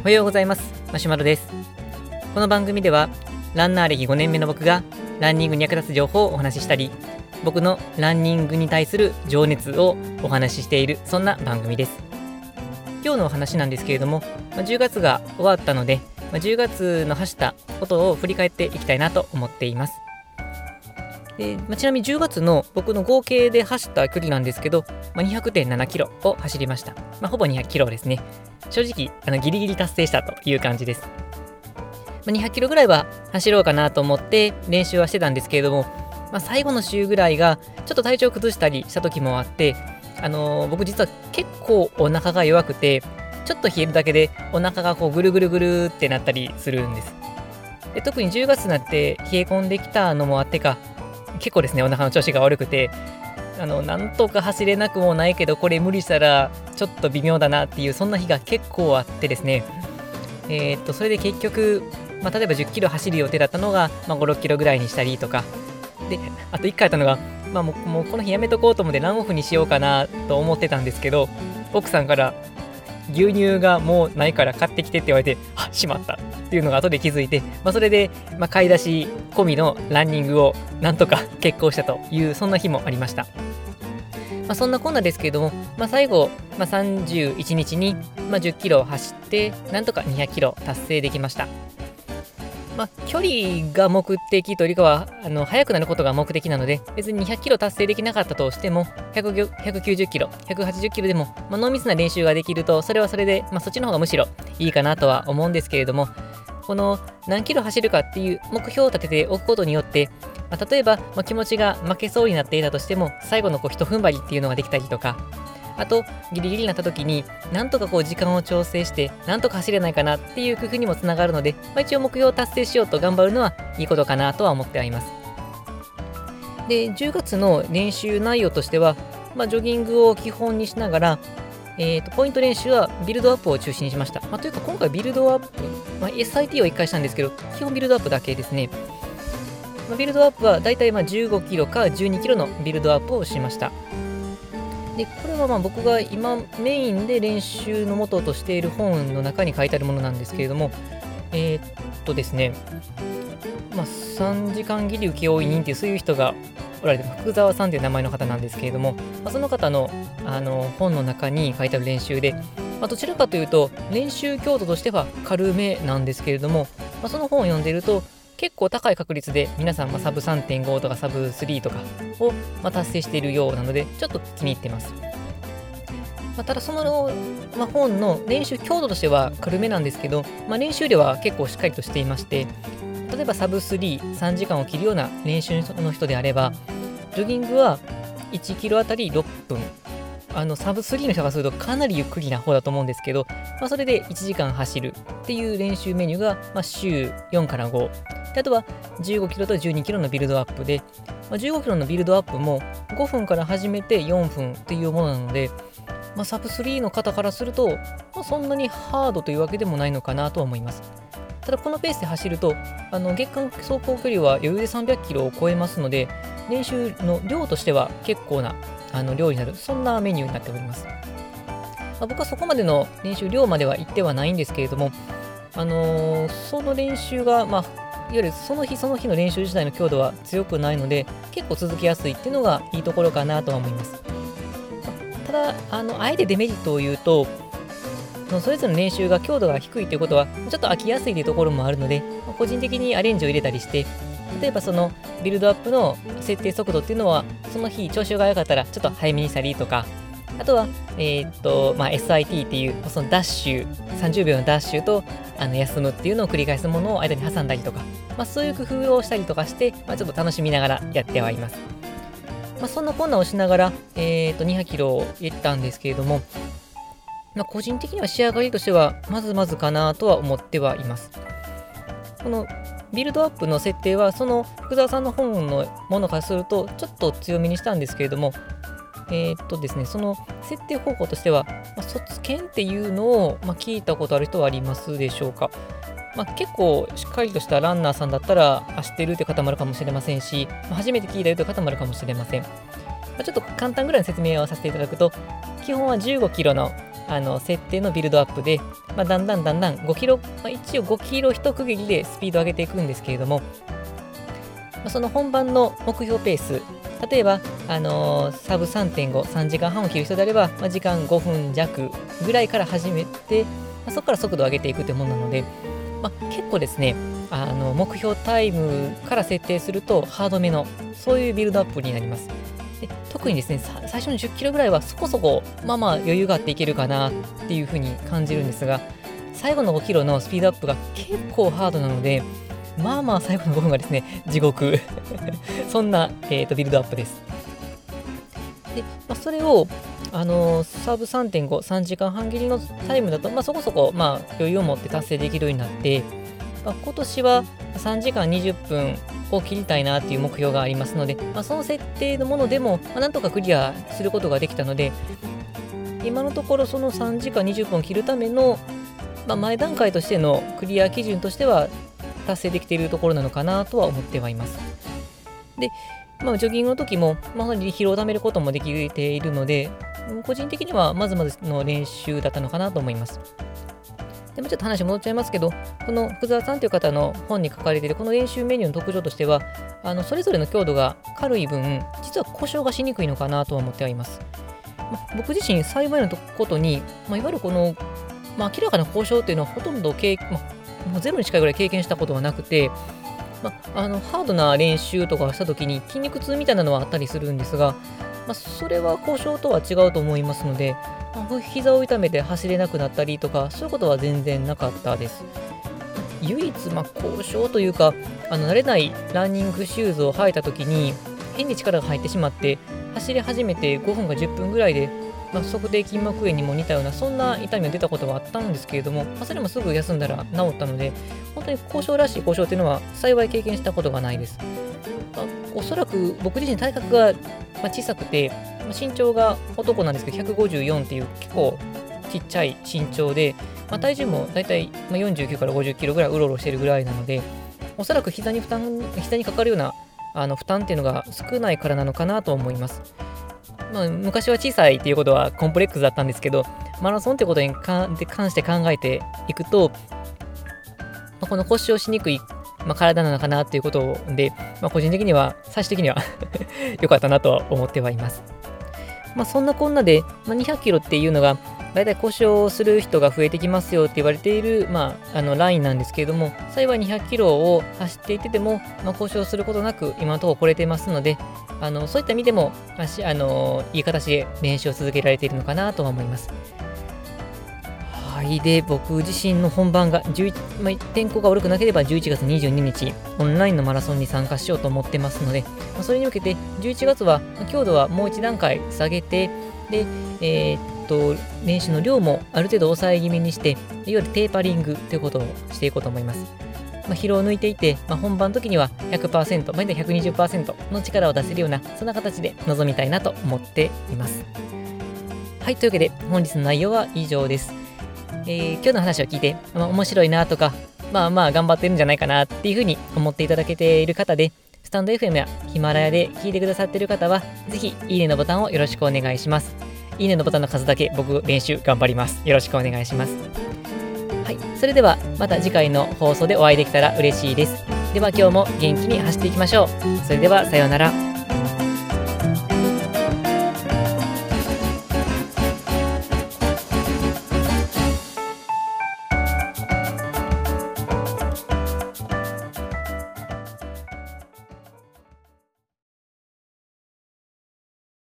おはようございます。マシュマロです。この番組ではランナー歴5年目の僕がランニングに役立つ情報をお話ししたり僕のランニングに対する情熱をお話ししているそんな番組です。今日のお話なんですけれどもま10月が終わったのでま10月の走ったことを振り返っていきたいなと思っています。でまあ、ちなみに10月の僕の合計で走った距離なんですけど、まあ、200.7キロを走りました。まあ、ほぼ200キロですね。正直、あのギリギリ達成したという感じです。まあ、200キロぐらいは走ろうかなと思って練習はしてたんですけれども、まあ、最後の週ぐらいがちょっと体調崩したりした時もあって、あのー、僕実は結構お腹が弱くて、ちょっと冷えるだけでお腹がこうぐるぐるぐるってなったりするんです。で特に10月になって冷え込んできたのもあってか、結構ですね、お腹の調子が悪くて、あの、なんとか走れなくもないけど、これ無理したらちょっと微妙だなっていう、そんな日が結構あってですね、えー、っと、それで結局、まあ、例えば10キロ走る予定だったのが、まあ、5、6キロぐらいにしたりとか、で、あと1回やったのが、まあ、もうこの日やめとこうと思ってランオフにしようかなと思ってたんですけど、奥さんから、牛乳がもうないから買ってきてって言われて、あしまったっていうのが後で気づいて、まあ、それで、まあ、買い出し込みのランニングをなんとか 決行したというそんな日もありました。まあ、そんなこんなですけれども、まあ、最後、まあ、31日に、まあ、10キロ走って、なんとか200キロ達成できました。まあ、距離が目的というよりかは、あの速くなることが目的なので、別に200キロ達成できなかったとしても、190キロ、180キロでも、まあ、濃密な練習ができると、それはそれで、まあ、そっちの方がむしろいいかなとは思うんですけれども、この何キロ走るかっていう目標を立てておくことによって、まあ、例えば、ま、気持ちが負けそうになっていたとしても、最後のこう一踏ん張りっていうのができたりとか、あと、ギリギリになった時に、なんとかこう時間を調整して、なんとか走れないかなっていう工夫にもつながるので、まあ、一応目標を達成しようと頑張るのはいいことかなとは思ってはいます。で、10月の練習内容としては、まあ、ジョギングを基本にしながら、えーと、ポイント練習はビルドアップを中心にしました。まあ、というか今回ビルドアップ、まあ、SIT を1回したんですけど、基本ビルドアップだけですね。ま、ビルドアップはだいたい15キロか12キロのビルドアップをしました。で、これはまあ僕が今メインで練習の元としている本の中に書いてあるものなんですけれども、えー、っとですね、まあ、3時間切り請負人っていうそういう人がおられて、福沢さんという名前の方なんですけれども、まあ、その方のあの本の中に書いてある練習で、まあ、どちらかというと練習強度としては軽めなんですけれども、まあ、その本を読んでいると結構高い確率で皆さん、まサブ3.5とかサブ3とかを、達成しているようなのでちょっと気に入ってます。まあ、ただその、まあ、本の練習強度としては軽めなんですけど、まあ、練習量は結構しっかりとしていまして例えばサブ3、3時間を切るような練習の人であれば、ジョギングは1キロあたり6分。あの、サブ3の人がするとかなりゆっくりな方だと思うんですけど、まあ、それで1時間走るっていう練習メニューが、まあ、週4から5。であとは15キロと12キロのビルドアップで、まあ、15キロのビルドアップも5分から始めて4分っていうものなので、まあ、サブ3の方からすると、まあ、そんなにハードというわけでもないのかなとは思います。ただこのペースで走ると、あの月間走行距離は余裕で300キロを超えますので、練習の量としては結構なあの量になる、そんなメニューになっております。まあ、僕はそこまでの練習量までは行ってはないんですけれども、あのー、その練習が、まあ、いわゆるその日その日の練習自体の強度は強くないので、結構続きやすいっていうのがいいところかなとは思います。ただ、あの、あえてデメリットを言うと、それぞれの練習が強度が低いということは、ちょっと飽きやすいというところもあるので、個人的にアレンジを入れたりして、例えばそのビルドアップの設定速度っていうのは、その日調子が良かったらちょっと早めにしたりとか、あとは、えー、っと、まあ、SIT っていう、そのダッシュ、30秒のダッシュとあの休むっていうのを繰り返すものを間に挟んだりとか、まあ、そういう工夫をしたりとかして、まあ、ちょっと楽しみながらやってはいます。まあ、そんなこんなをしながら、えー、っと、200キロを行ったんですけれども、まあ、個人的には仕上がりとしては、まずまずかなとは思ってはいます。このビルドアップの設定は、その福沢さんの本のものからすると、ちょっと強めにしたんですけれども、えー、っとですね、その設定方法としては、まあ、卒検っていうのを、まあ、聞いたことある人はありますでしょうか。まあ、結構しっかりとしたランナーさんだったら、あ、知ってるという方もあるかもしれませんし、まあ、初めて聞いたよという方もあるかもしれません。まあ、ちょっと簡単ぐらいの説明をさせていただくと、基本は15キロのあの設定のビルドアップで、まあ、だんだんだんだん5キロ、まあ、一応5キロ一区切りでスピードを上げていくんですけれども、まあ、その本番の目標ペース、例えば、あのー、サブ3.5、3時間半を切る人であれば、まあ、時間5分弱ぐらいから始めて、まあ、そこから速度を上げていくというものなので、まあ、結構ですね、あの目標タイムから設定するとハードめの、そういうビルドアップになります。で特にですね、最初の10キロぐらいはそこそこ、まあまあ余裕があっていけるかなっていうふうに感じるんですが、最後の5キロのスピードアップが結構ハードなので、まあまあ最後の5分がですね、地獄 そんな、えーと、ビルドアップです。で、まあ、それを、あのー、サーブ3.5、3時間半切りのタイムだと、まあ、そこそこ、まあ、余裕を持って達成できるようになって、まあ、今年は3時間20分を切りたいなっていう目標がありますので、まあ、その設定のものでも、まあ、なんとかクリアすることができたので、今のところその3時間20分を切るための、まあ、前段階としてのクリア基準としては達成できているところなのかなとは思ってはいます。で、まあ、ジョギングの時も、まあ、疲労をためることもできているので、個人的にはまずまずの練習だったのかなと思います。でもちょっと話戻っちゃいますけど、この福沢さんという方の本に書かれているこの練習メニューの特徴としては、あのそれぞれの強度が軽い分、実は故障がしにくいのかなとは思ってはいます。まあ、僕自身、幸いなことに、まあ、いわゆるこの、まあ、明らかな故障っていうのはほとんど経、まあ、もうゼロに近いぐらい経験したことはなくて、まあ、のハードな練習とかした時に筋肉痛みたいなのはあったりするんですが、ま、それは故障とは違うと思いますので、ま膝を痛めて走れなくなったりとか、そういうことは全然なかったです。唯一、まあ、交渉というか、あの慣れないランニングシューズを履いたときに、変に力が入ってしまって、走り始めて5分か10分ぐらいで、まあ、測定筋膜炎にも似たような、そんな痛みが出たことはあったんですけれども、まあ、それもすぐ休んだら治ったので、本当に交渉らしい交渉っていうのは幸い経験したことがないです。まあ、おそらく僕自身体格が小さくて、身長が男なんですけど、154っていう結構ちっちゃい身長で、まあ、体重もだいたい49から50キロぐらいうろうろしてるぐらいなので、おそらく膝に負担、膝にかかるようなあの負担っていうのが少ないからなのかなと思います。まあ、昔は小さいっていうことはコンプレックスだったんですけど、マラソンってことに関して考えていくと、まあ、この腰をしにくい、まあ、体なのかなっていうことで、まあ、個人的には、最終的には 良かったなとは思ってはいます。まあ、そんなこんなで、まあ、200キロっていうのが、だいたい故障する人が増えてきますよって言われている、まあ、あのラインなんですけれども、幸い200キロを走っていてても、まあ、故障することなく今のところ来れてますので、あのそういった意味でも、あのいい形で練習を続けられているのかなとは思います。はい。で、僕自身の本番が、11まあ、天候が悪くなければ11月22日、オンラインのマラソンに参加しようと思ってますので、まあ、それに向けて、11月は強度はもう一段階下げて、で、えー、っと、練習の量もある程度抑え気味にして、いわゆるテーパリングということをしていこうと思います。まあ、疲労を抜いていて、まあ、本番の時には100%、まあ、120%の力を出せるような、そんな形で臨みたいなと思っています。はい、というわけで本日の内容は以上です。えー、今日の話を聞いて、まあ、面白いなとか、まあまあ頑張ってるんじゃないかなっていうふうに思っていただけている方で、スタンド FM やヒマラヤで聞いてくださっている方は、ぜひいいねのボタンをよろしくお願いします。いいねのボタンの数だけ僕練習頑張ります。よろしくお願いします。はい、それではまた次回の放送でお会いできたら嬉しいです。では今日も元気に走っていきましょう。それではさようなら。